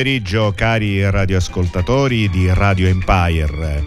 Pomeriggio cari radioascoltatori di Radio Empire.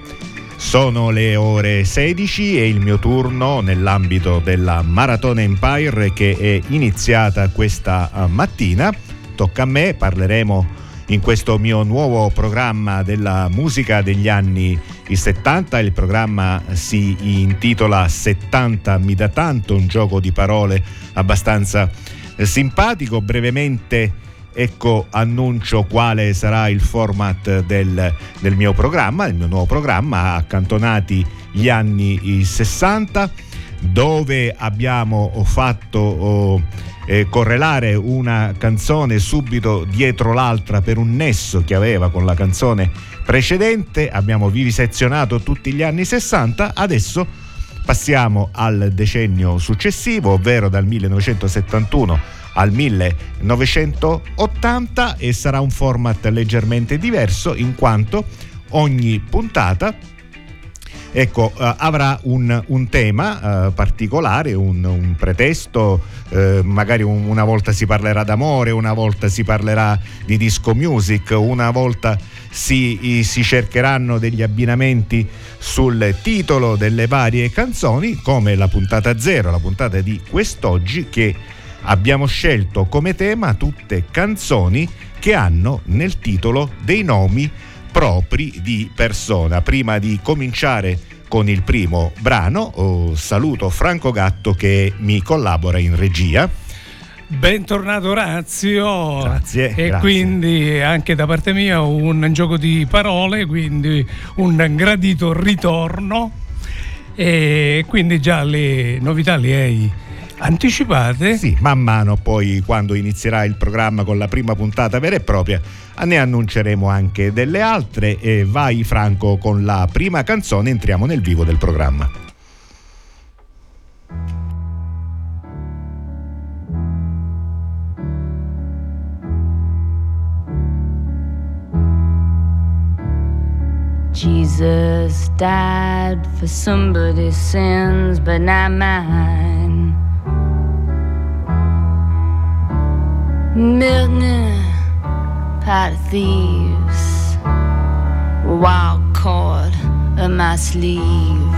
Sono le ore 16 e il mio turno nell'ambito della Maratona Empire che è iniziata questa eh, mattina. Tocca a me, parleremo in questo mio nuovo programma della musica degli anni 70. Il programma si intitola 70 mi da tanto, un gioco di parole abbastanza eh, simpatico, brevemente ecco annuncio quale sarà il format del, del mio programma, il mio nuovo programma, accantonati gli anni 60, dove abbiamo fatto... Oh, eh, correlare una canzone subito dietro l'altra per un nesso che aveva con la canzone precedente. Abbiamo vivisezionato tutti gli anni 60, adesso passiamo al decennio successivo, ovvero dal 1971 al 1980 e sarà un format leggermente diverso in quanto ogni puntata ecco, uh, avrà un, un tema uh, particolare, un, un pretesto, uh, magari un, una volta si parlerà d'amore, una volta si parlerà di disco music, una volta si, si cercheranno degli abbinamenti sul titolo delle varie canzoni, come la puntata zero, la puntata di quest'oggi che abbiamo scelto come tema tutte canzoni che hanno nel titolo dei nomi propri di persona. Prima di cominciare con il primo brano, oh, saluto Franco Gatto che mi collabora in regia. Bentornato Orazio. Grazie. E grazie. quindi anche da parte mia un gioco di parole, quindi un gradito ritorno. E quindi già le novità le hai anticipate? Sì, man mano poi quando inizierà il programma con la prima puntata vera e propria ne annunceremo anche delle altre e vai Franco con la prima canzone, entriamo nel vivo del programma. Jesus died for somebody's sins, but not mine. Milton, pot of thieves, wild cord in my sleeve,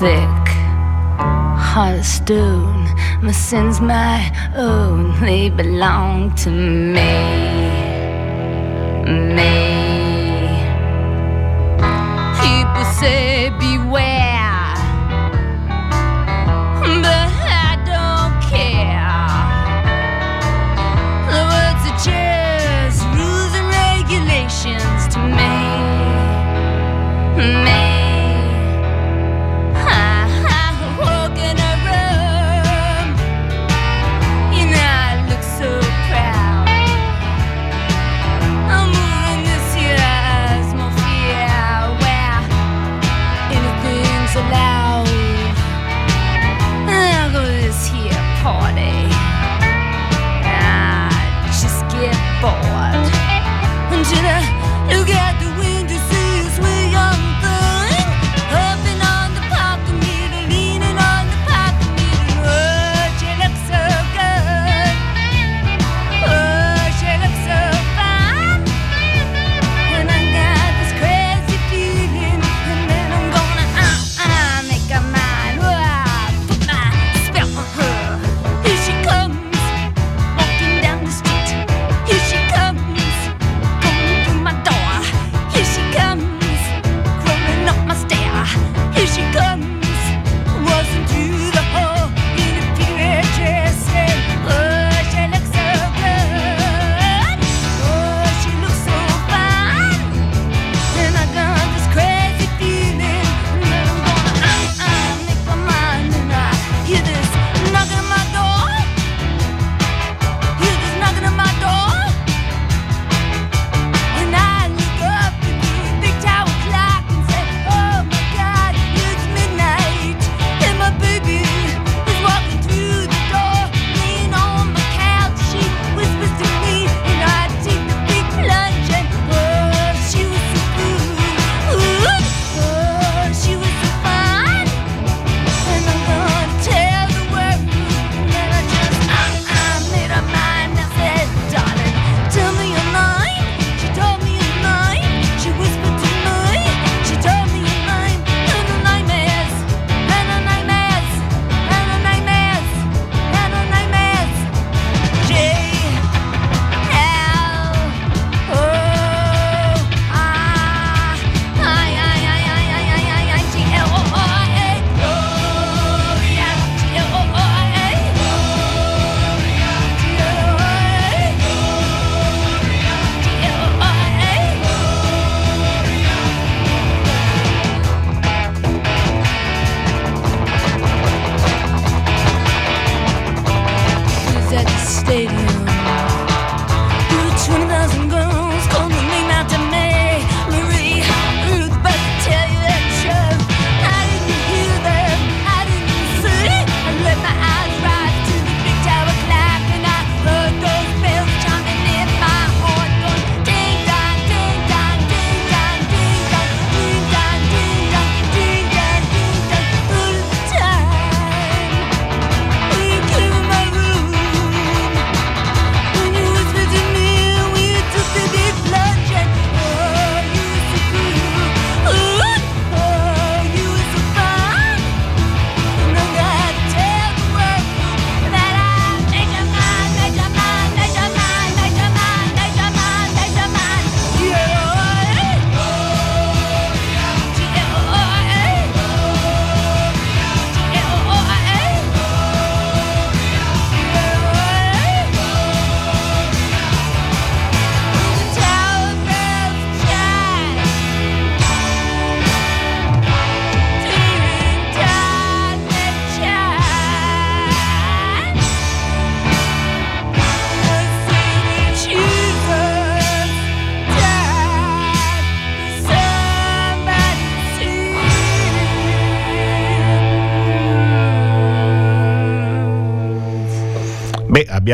thick, heart of stone. My sins my own, they belong to me, me.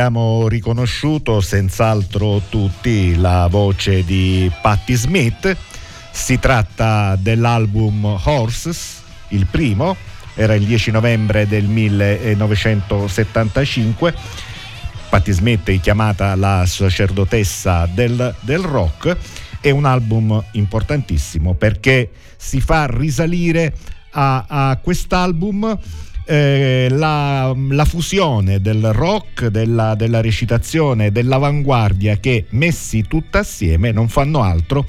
Abbiamo riconosciuto senz'altro tutti la voce di Patti Smith. Si tratta dell'album Horses, il primo, era il 10 novembre del 1975. Patti Smith è chiamata la sacerdotessa del, del rock. È un album importantissimo perché si fa risalire a, a quest'album eh, la, la, fusione del rock, della, della recitazione, dell'avanguardia che messi tutti assieme non fanno altro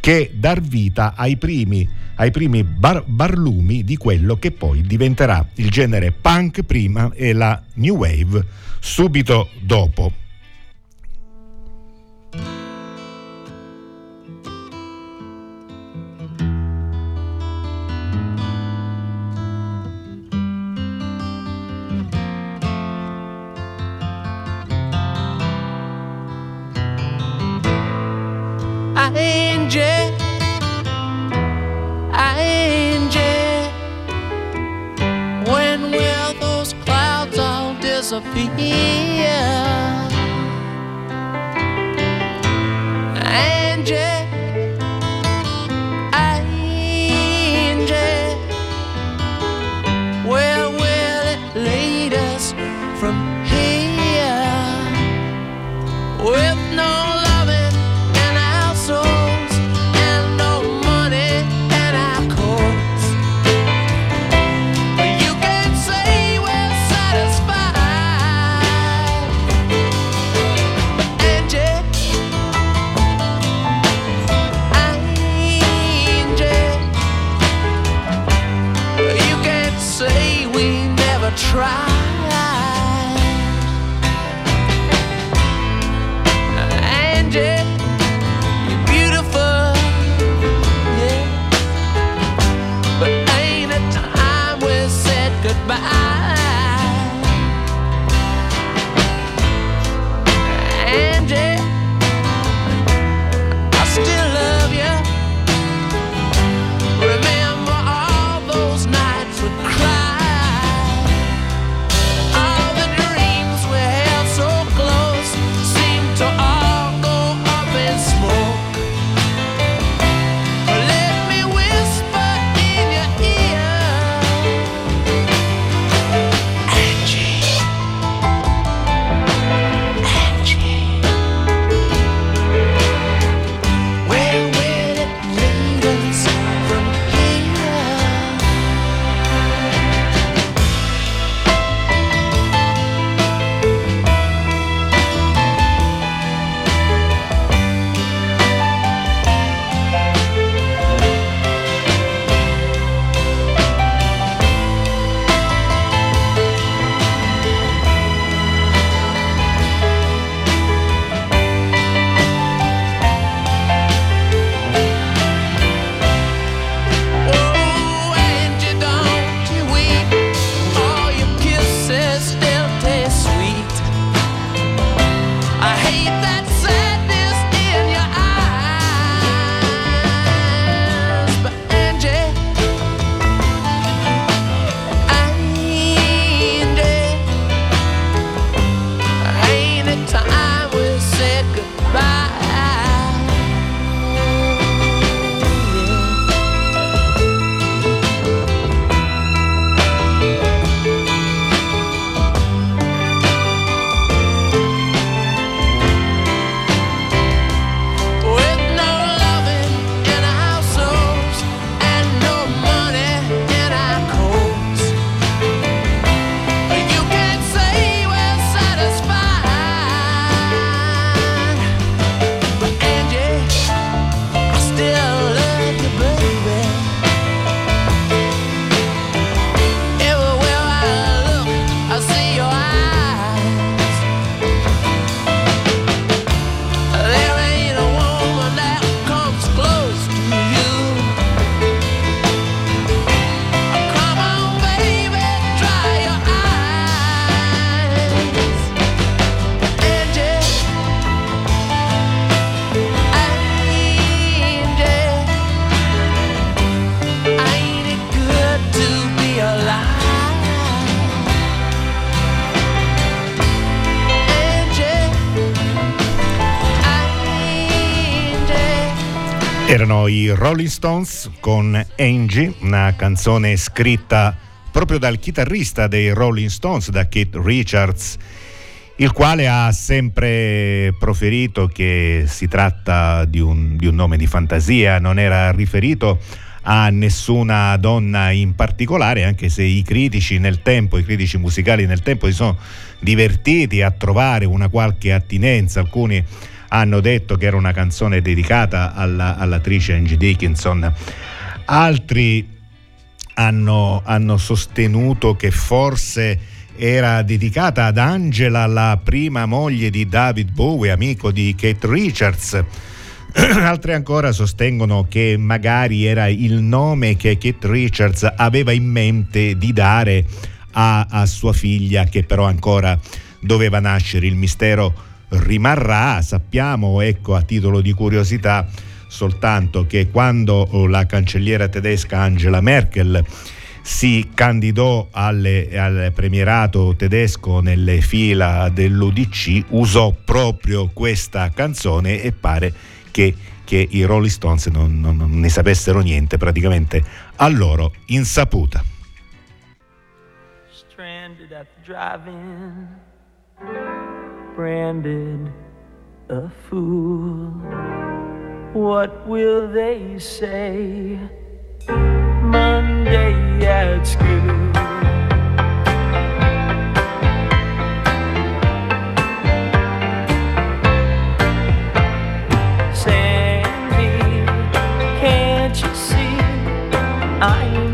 che dar vita ai primi, ai primi bar, barlumi di quello che poi diventerà il genere punk prima e la new wave subito dopo. disappear try. Rolling Stones con Angie, una canzone scritta proprio dal chitarrista dei Rolling Stones, da Keith Richards, il quale ha sempre proferito che si tratta di un, di un nome di fantasia, non era riferito a nessuna donna in particolare, anche se i critici nel tempo, i critici musicali nel tempo si sono divertiti a trovare una qualche attinenza, alcuni hanno detto che era una canzone dedicata alla, all'attrice Angie Dickinson, altri hanno, hanno sostenuto che forse era dedicata ad Angela, la prima moglie di David Bowie, amico di Kate Richards. Altri ancora sostengono che magari era il nome che Kate Richards aveva in mente di dare a, a sua figlia, che però ancora doveva nascere. Il mistero rimarrà, sappiamo, ecco a titolo di curiosità, soltanto che quando la cancelliera tedesca Angela Merkel si candidò alle, al premierato tedesco nelle fila dell'UDC, usò proprio questa canzone e pare che, che i Rolling Stones non, non, non ne sapessero niente praticamente a loro insaputa. Stranded at the drive-in, branded a fool. What will they say Monday at school? Sandy, can't you see I'm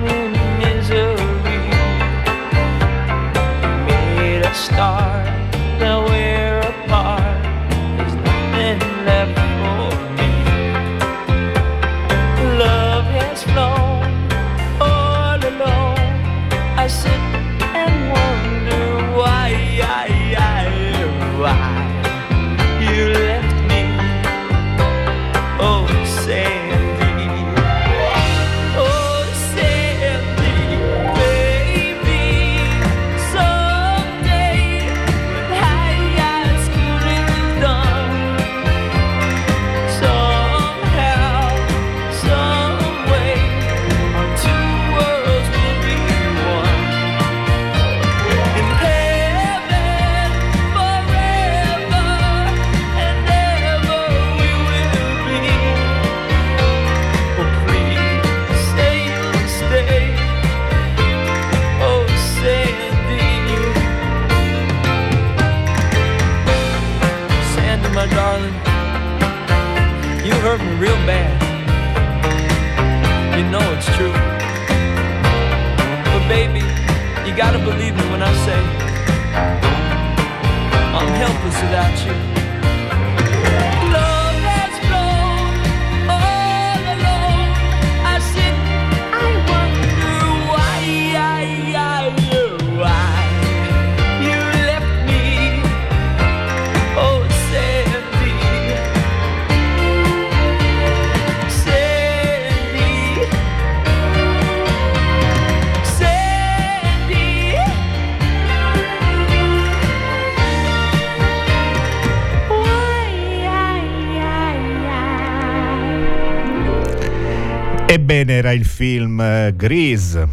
Ebbene, era il film eh, Grease,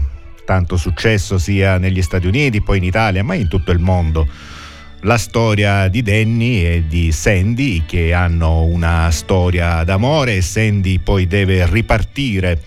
tanto successo sia negli Stati Uniti, poi in Italia, ma in tutto il mondo. La storia di Danny e di Sandy che hanno una storia d'amore. Sandy poi deve ripartire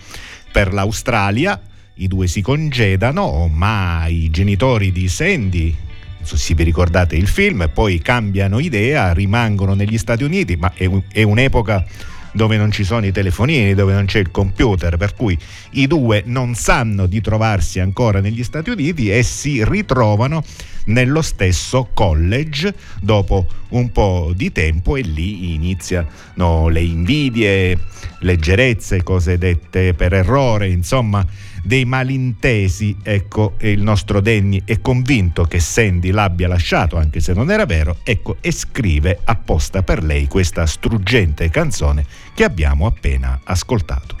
per l'Australia. I due si congedano, ma i genitori di Sandy, non so se vi ricordate il film, poi cambiano idea, rimangono negli Stati Uniti, ma è un'epoca dove non ci sono i telefonini, dove non c'è il computer, per cui i due non sanno di trovarsi ancora negli Stati Uniti e si ritrovano nello stesso college dopo un po' di tempo e lì iniziano le invidie, leggerezze, cose dette per errore, insomma dei malintesi. Ecco, il nostro Danny è convinto che Sandy l'abbia lasciato, anche se non era vero, ecco, e scrive apposta per lei questa struggente canzone che abbiamo appena ascoltato.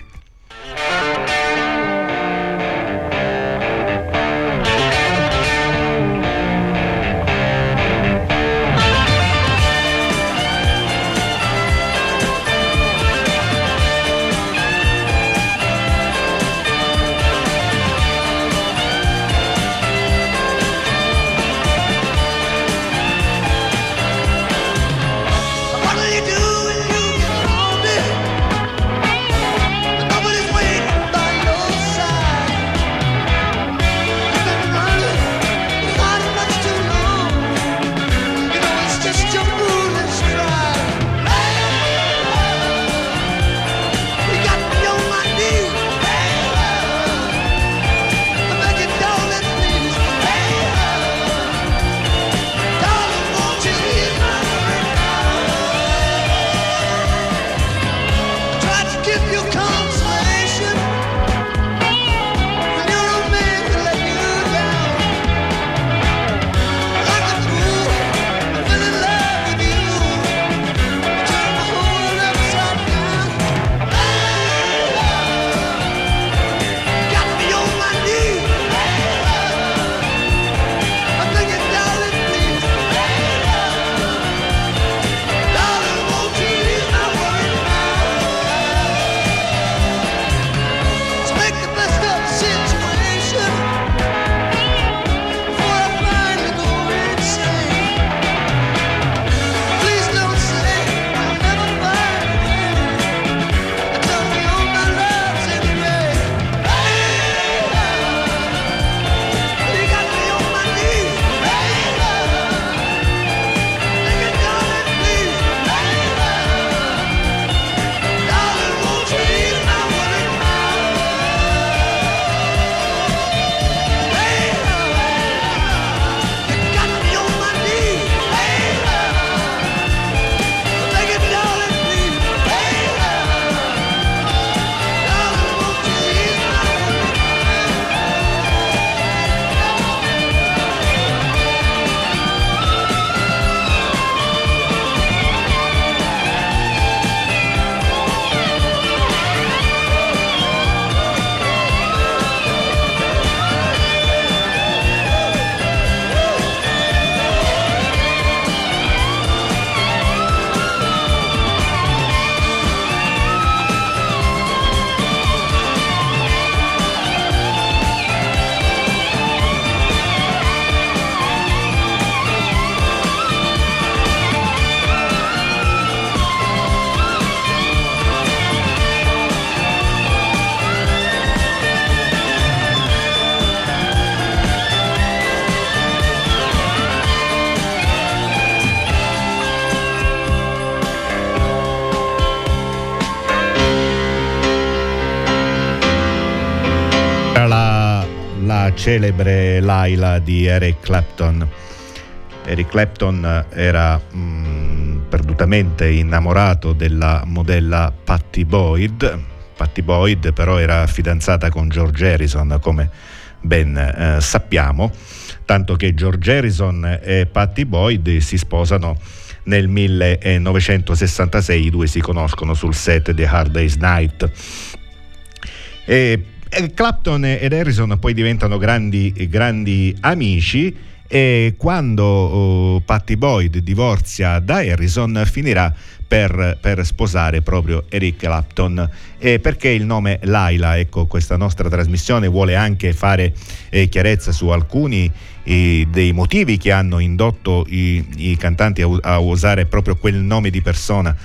Celebre Laila di Eric Clapton. Eric Clapton era mm, perdutamente innamorato della modella Patty Boyd. Patty Boyd però era fidanzata con George Harrison, come ben eh, sappiamo, tanto che George Harrison e Patty Boyd si sposano nel 1966, i due si conoscono sul set di Hard Day's Night. E Clapton ed Harrison poi diventano grandi, grandi amici e quando uh, Patty Boyd divorzia da Harrison finirà per, per, sposare proprio Eric Clapton. E perché il nome Laila? Ecco questa nostra trasmissione vuole anche fare eh, chiarezza su alcuni eh, dei motivi che hanno indotto i, i cantanti a, a usare proprio quel nome di persona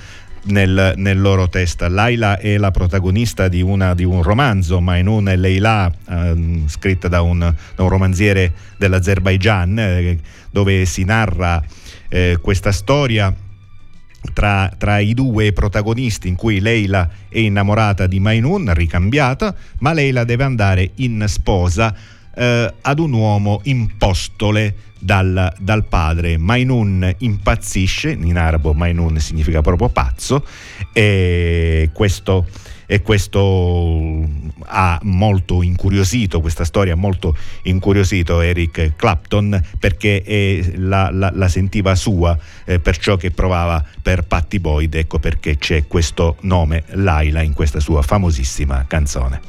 nel, nel, loro testa. Laila è la protagonista di, una, di un romanzo, Mainun e Leila, eh, scritta da un, da un, romanziere dell'Azerbaigian, eh, dove si narra eh, questa storia tra, tra, i due protagonisti in cui Leila è innamorata di Mainun, ricambiata, ma Leila deve andare in sposa eh, ad un uomo impostole dal, dal, padre. Mainun impazzisce, in arabo Mainun significa proprio pazzo, e questo, e questo ha molto incuriosito, questa storia ha molto incuriosito Eric Clapton perché la, la, la, sentiva sua eh, per ciò che provava per Patty Boyd, ecco perché c'è questo nome Laila in questa sua famosissima canzone.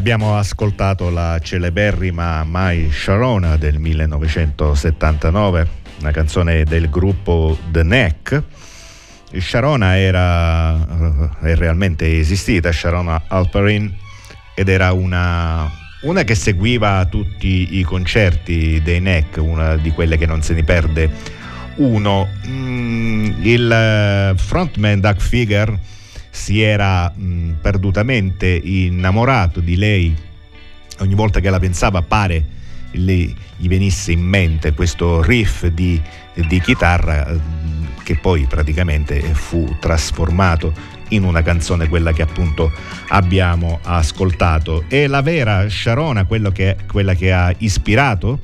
Abbiamo ascoltato la celeberrima My Sharona del 1979, una canzone del gruppo The Neck. Sharona era è realmente esistita, Sharona Alperin, ed era una, una che seguiva tutti i concerti dei Neck, una di quelle che non se ne perde uno. Mm, il frontman Doug Figure si era mh, perdutamente innamorato di lei, ogni volta che la pensava pare le, gli venisse in mente questo riff di, di chitarra che poi praticamente fu trasformato in una canzone, quella che appunto abbiamo ascoltato. E la vera Sharona, che, quella che ha ispirato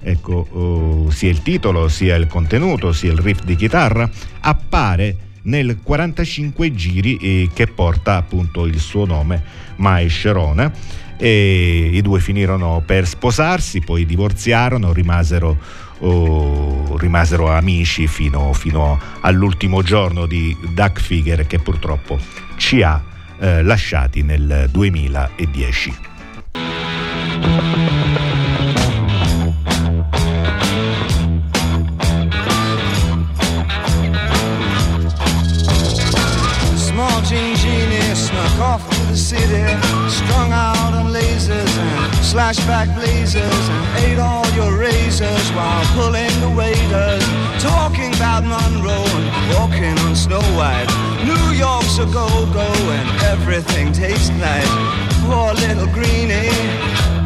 ecco, oh, sia il titolo, sia il contenuto, sia il riff di chitarra, appare nel 45 giri eh, che porta appunto il suo nome, Mai Sharona. E I due finirono per sposarsi, poi divorziarono, rimasero, oh, rimasero amici fino, fino, all'ultimo giorno di Duck Figure che purtroppo ci ha eh, lasciati nel 2010. City, strung out on lasers and slashback blazers, and ate all your razors while pulling the waiters, talking about Monroe and walking on Snow White. New York's a go-go and everything tastes nice. Poor little greenie.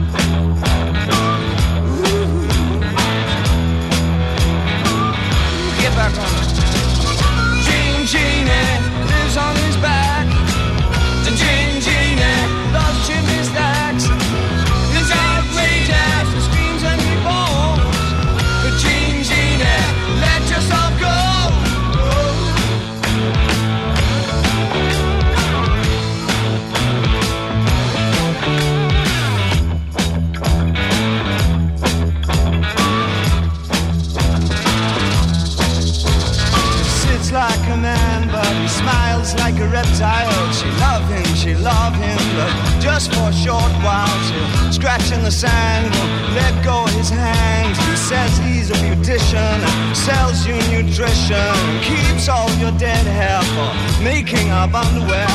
Like a reptile. She love him, she love him, but just for a short while. She'll scratch in the sand, won't let go his hands. He says he's a beautician, sells you nutrition, keeps all your dead hair for making up underwear.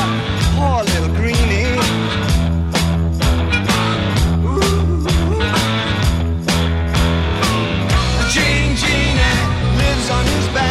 Poor little greenie. Gene Genie lives on his back.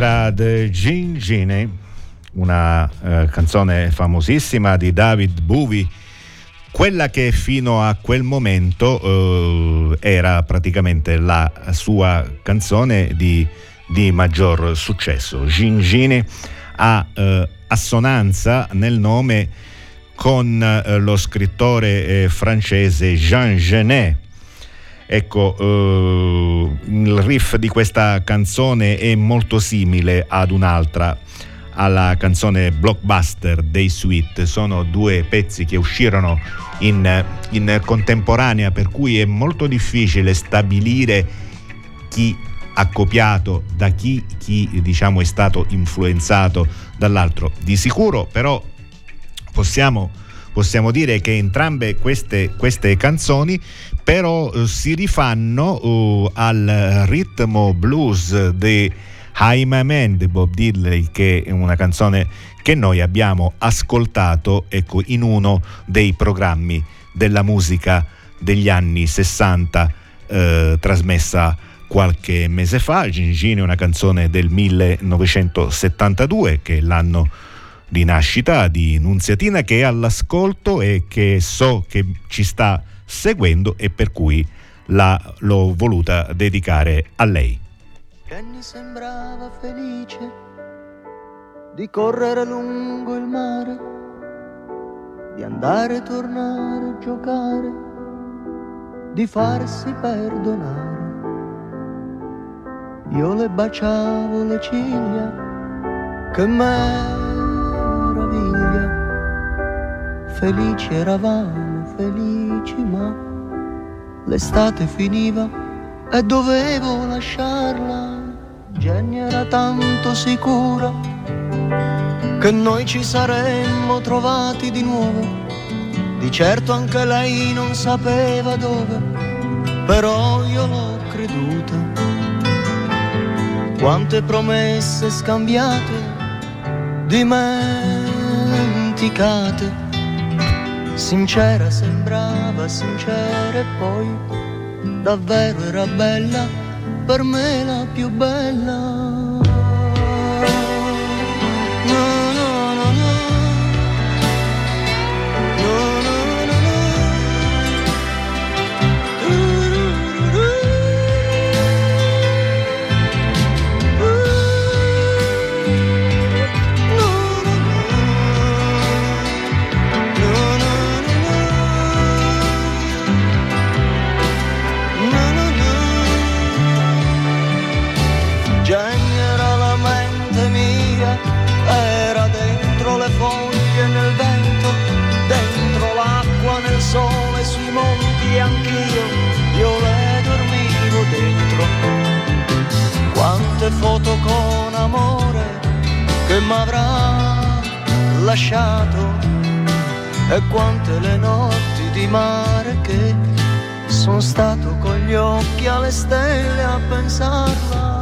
Era The Gene Genie, una eh, canzone famosissima di David Bowie, quella che fino a quel momento eh, era praticamente la sua canzone di di maggior successo. Gingini ha eh, assonanza nel nome con eh, lo scrittore eh, francese Jean Genet. Ecco, eh, il riff di questa canzone è molto simile ad un'altra, alla canzone Blockbuster dei Sweet. Sono due pezzi che uscirono in, in contemporanea, per cui è molto difficile stabilire chi ha copiato da chi, chi diciamo è stato influenzato dall'altro. Di sicuro però possiamo, possiamo dire che entrambe queste, queste canzoni però uh, si rifanno uh, al ritmo blues di I'm a Man di Bob Diddley che è una canzone che noi abbiamo ascoltato ecco, in uno dei programmi della musica degli anni 60 eh, trasmessa qualche mese fa. Gingini è una canzone del 1972 che è l'anno di nascita di Nunziatina che è all'ascolto e che so che ci sta seguendo e per cui la, l'ho voluta dedicare a lei. Jenny sembrava felice di correre lungo il mare, di andare e tornare a giocare, di farsi perdonare. Io le baciavo le ciglia, che meraviglia. Felici eravamo, felici, ma l'estate finiva e dovevo lasciarla. Jenny era tanto sicura che noi ci saremmo trovati di nuovo. Di certo anche lei non sapeva dove, però io l'ho creduta. Quante promesse scambiate, dimenticate. Sincera sembrava sincera e poi davvero era bella, per me la più bella. E quante le notti di mare che sono stato con gli occhi alle stelle a pensarla.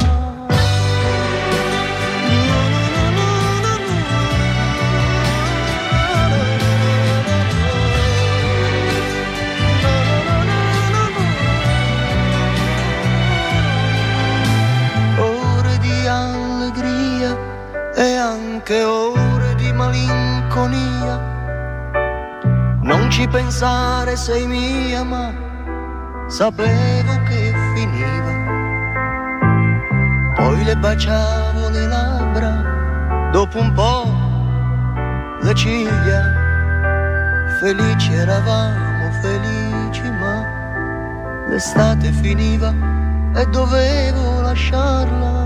Non ci pensare, sei mia, ma sapevo che finiva. Poi le baciavo le labbra, dopo un po' le ciglia. Felici eravamo, felici, ma l'estate finiva e dovevo lasciarla.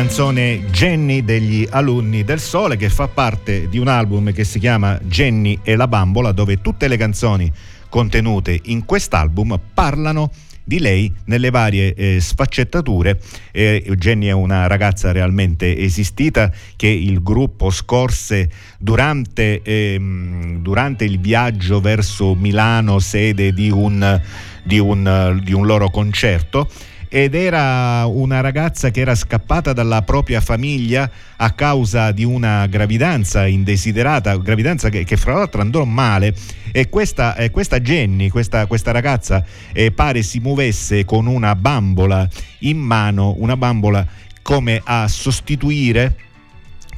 Canzone Jenny degli alunni del sole che fa parte di un album che si chiama Jenny e la bambola dove tutte le canzoni contenute in quest'album parlano di lei nelle varie eh, sfaccettature. Eh, Jenny è una ragazza realmente esistita che il gruppo scorse durante, ehm, durante il viaggio verso Milano, sede di un, di un, di un loro concerto ed era una ragazza che era scappata dalla propria famiglia a causa di una gravidanza indesiderata, gravidanza che, che fra l'altro andò male. E questa, eh, questa Jenny, questa, questa ragazza eh, pare si muovesse con una bambola in mano, una bambola come a sostituire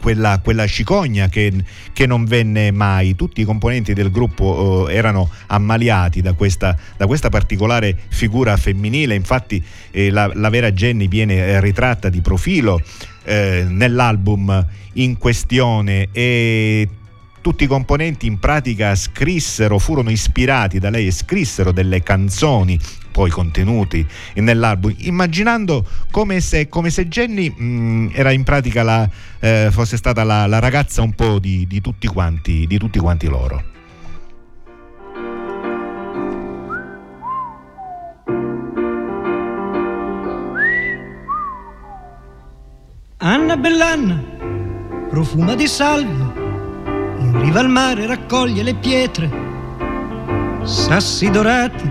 quella, quella cicogna che, che, non venne mai. Tutti i componenti del gruppo eh, erano ammaliati da questa, da questa, particolare figura femminile, infatti eh, la, la, vera Jenny viene eh, ritratta di profilo eh, nell'album in questione e tutti i componenti in pratica scrissero, furono ispirati da lei e scrissero delle canzoni poi contenuti nell'album, immaginando come se, come se Jenny mh, era in pratica la, eh, fosse stata la, la, ragazza un po' di, di, tutti quanti, di tutti quanti loro. Anna Bellanna, profuma di salvia, in riva al mare raccoglie le pietre, sassi dorati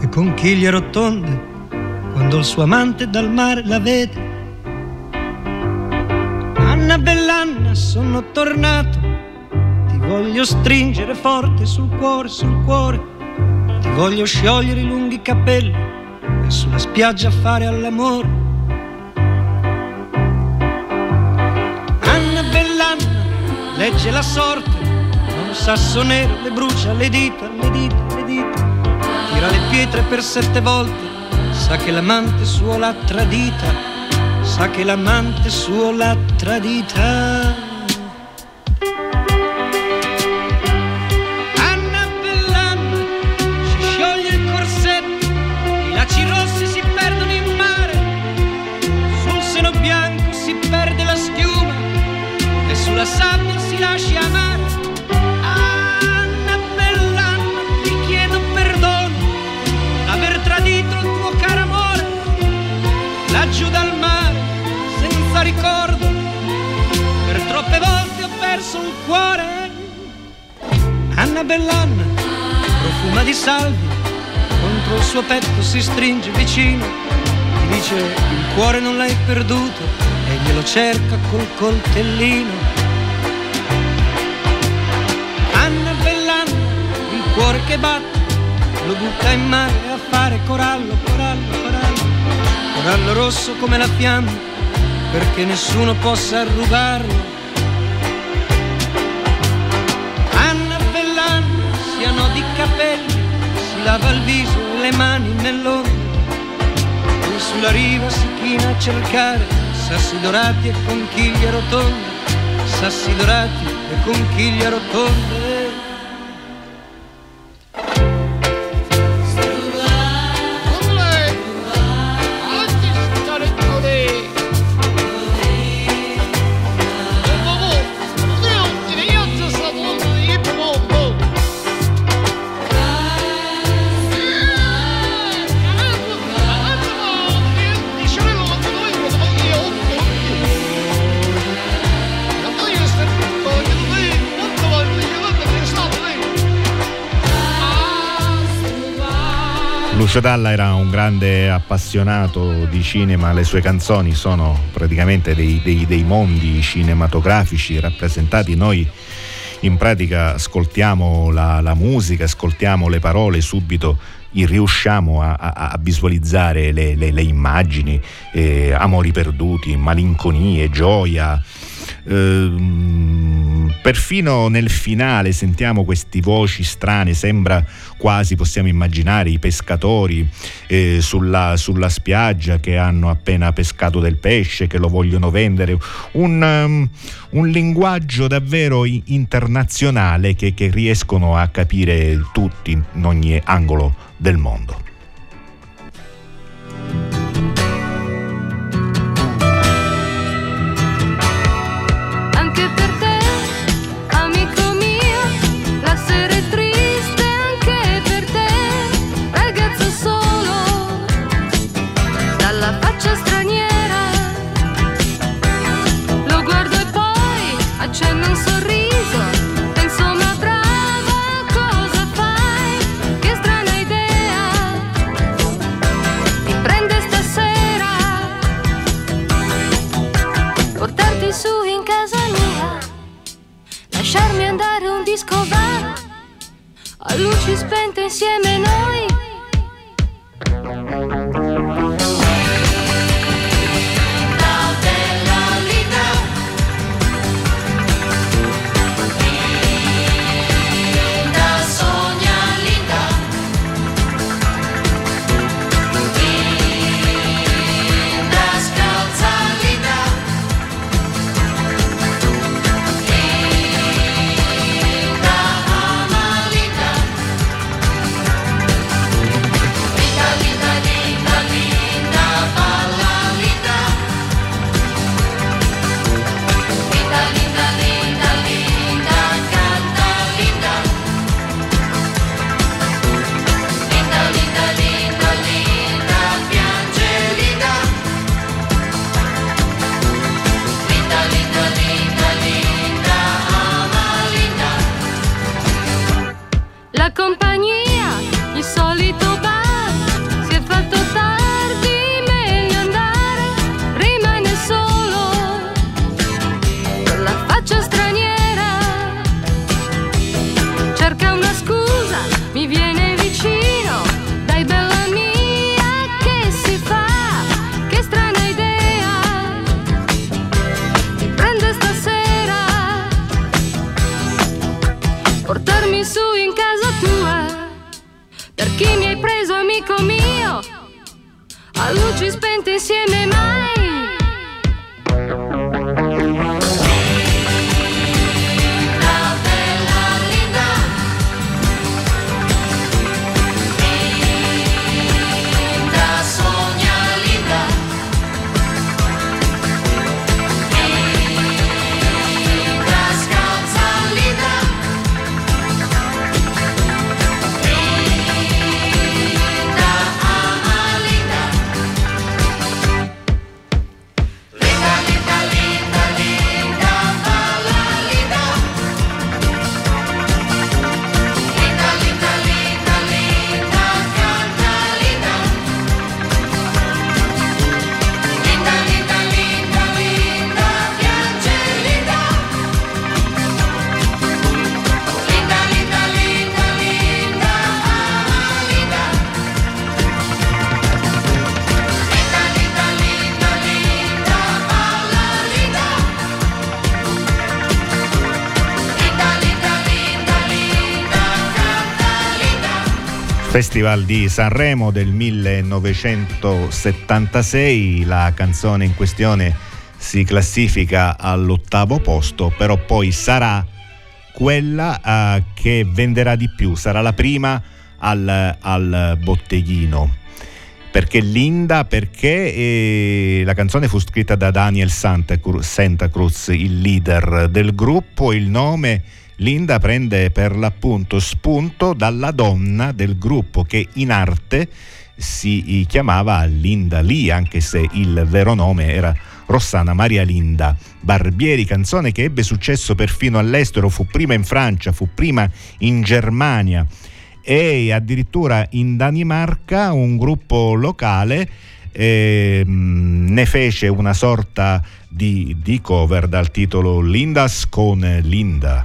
e conchiglie rotonde, quando il suo amante dal mare la vede. Anna Bellanna, sono tornato, ti voglio stringere forte sul cuore, sul cuore, ti voglio sciogliere i lunghi capelli e sulla spiaggia fare all'amore. Legge la sorte, un sasso nero le brucia le dita, le dita, le dita, tira le pietre per sette volte, sa che l'amante suo l'ha tradita sa che l'amante suo l'ha tradita. Anna Bellanna, profuma di salvia, contro il suo petto si stringe vicino. Ti dice il cuore non l'hai perduto e glielo cerca col coltellino. Anna Bellanna, il cuore che batte, lo butta in mare a fare corallo, corallo, corallo. Corallo rosso come la fiamma perché nessuno possa rubarlo. Capelli, si lava il viso e le mani nell'ombra. E sulla riva si china a cercare sassi dorati e conchiglie rotonde, sassi dorati e conchiglie rotonde. Dalla era un grande appassionato di cinema, le sue canzoni sono praticamente dei, dei, dei mondi cinematografici rappresentati. Noi in pratica ascoltiamo la, la musica, ascoltiamo le parole subito riusciamo a, a, a visualizzare le, le, le immagini, eh, amori perduti, malinconie, gioia. Ehm, perfino nel finale sentiamo queste voci strane, sembra quasi possiamo immaginare i pescatori eh, sulla, sulla, spiaggia che hanno appena pescato del pesce, che lo vogliono vendere, un, um, un linguaggio davvero internazionale che, che riescono a capire tutti in ogni angolo del mondo. su in casa tua, per chi mi hai preso amico mio, a luci spente insieme mai. Festival di Sanremo del 1976, la canzone in questione si classifica all'ottavo posto, però poi sarà quella uh, che venderà di più, sarà la prima al, al botteghino. Perché Linda? Perché eh, la canzone fu scritta da Daniel Santa Cruz, il leader del gruppo, il nome Linda prende per l'appunto spunto dalla donna del gruppo che in arte si chiamava Linda Lee, anche se il vero nome era Rossana Maria Linda Barbieri, canzone che ebbe successo perfino all'estero, fu prima in Francia, fu prima in Germania e addirittura in Danimarca un gruppo locale eh, ne fece una sorta di, di cover dal titolo Lindas con Linda.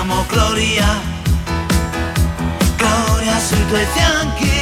Amore, entra odio ed esce amore.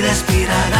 Per chi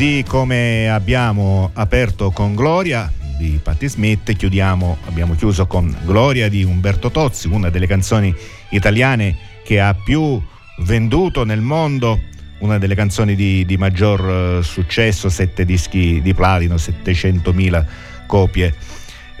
così come abbiamo aperto con Gloria di Patti Smith, chiudiamo, abbiamo chiuso con Gloria di Umberto Tozzi, una delle canzoni italiane che ha più venduto nel mondo, una delle canzoni di, di maggior eh, successo, sette dischi di platino, 700.000 copie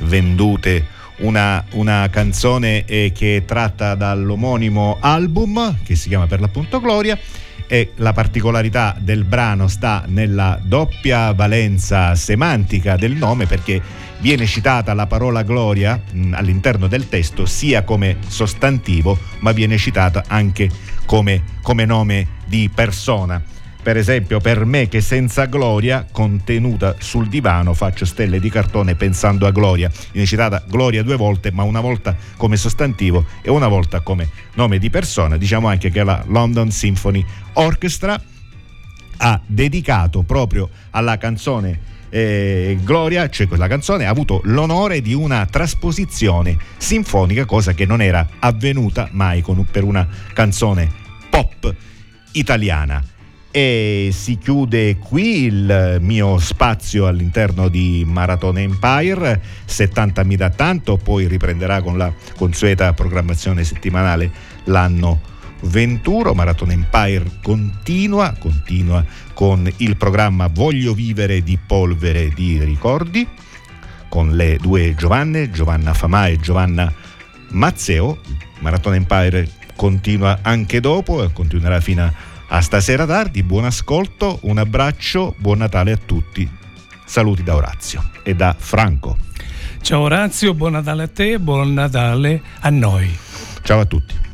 vendute. Una, una canzone eh, che è tratta dall'omonimo album che si chiama per l'appunto Gloria e la particolarità del brano sta nella doppia valenza semantica del nome perché viene citata la parola gloria mh, all'interno del testo sia come sostantivo ma viene citata anche come, come nome di persona. Per esempio, per me che senza gloria, contenuta sul divano, faccio stelle di cartone pensando a gloria. Viene citata gloria due volte, ma una volta come sostantivo e una volta come nome di persona. Diciamo anche che la London Symphony Orchestra ha dedicato proprio alla canzone eh, Gloria, cioè quella canzone, ha avuto l'onore di una trasposizione sinfonica, cosa che non era avvenuta mai con, per una canzone pop italiana. E si chiude qui il mio spazio all'interno di Maratona Empire, 70 mi dà tanto, poi riprenderà con la consueta programmazione settimanale l'anno 21. Maratona Empire continua, continua con il programma Voglio vivere di polvere di ricordi, con le due Giovanne, Giovanna Famà e Giovanna Mazzeo. Maratona Empire continua anche dopo e continuerà fino a a stasera tardi, buon ascolto, un abbraccio, buon Natale a tutti. Saluti da Orazio e da Franco. Ciao Orazio, buon Natale a te, buon Natale a noi. Ciao a tutti.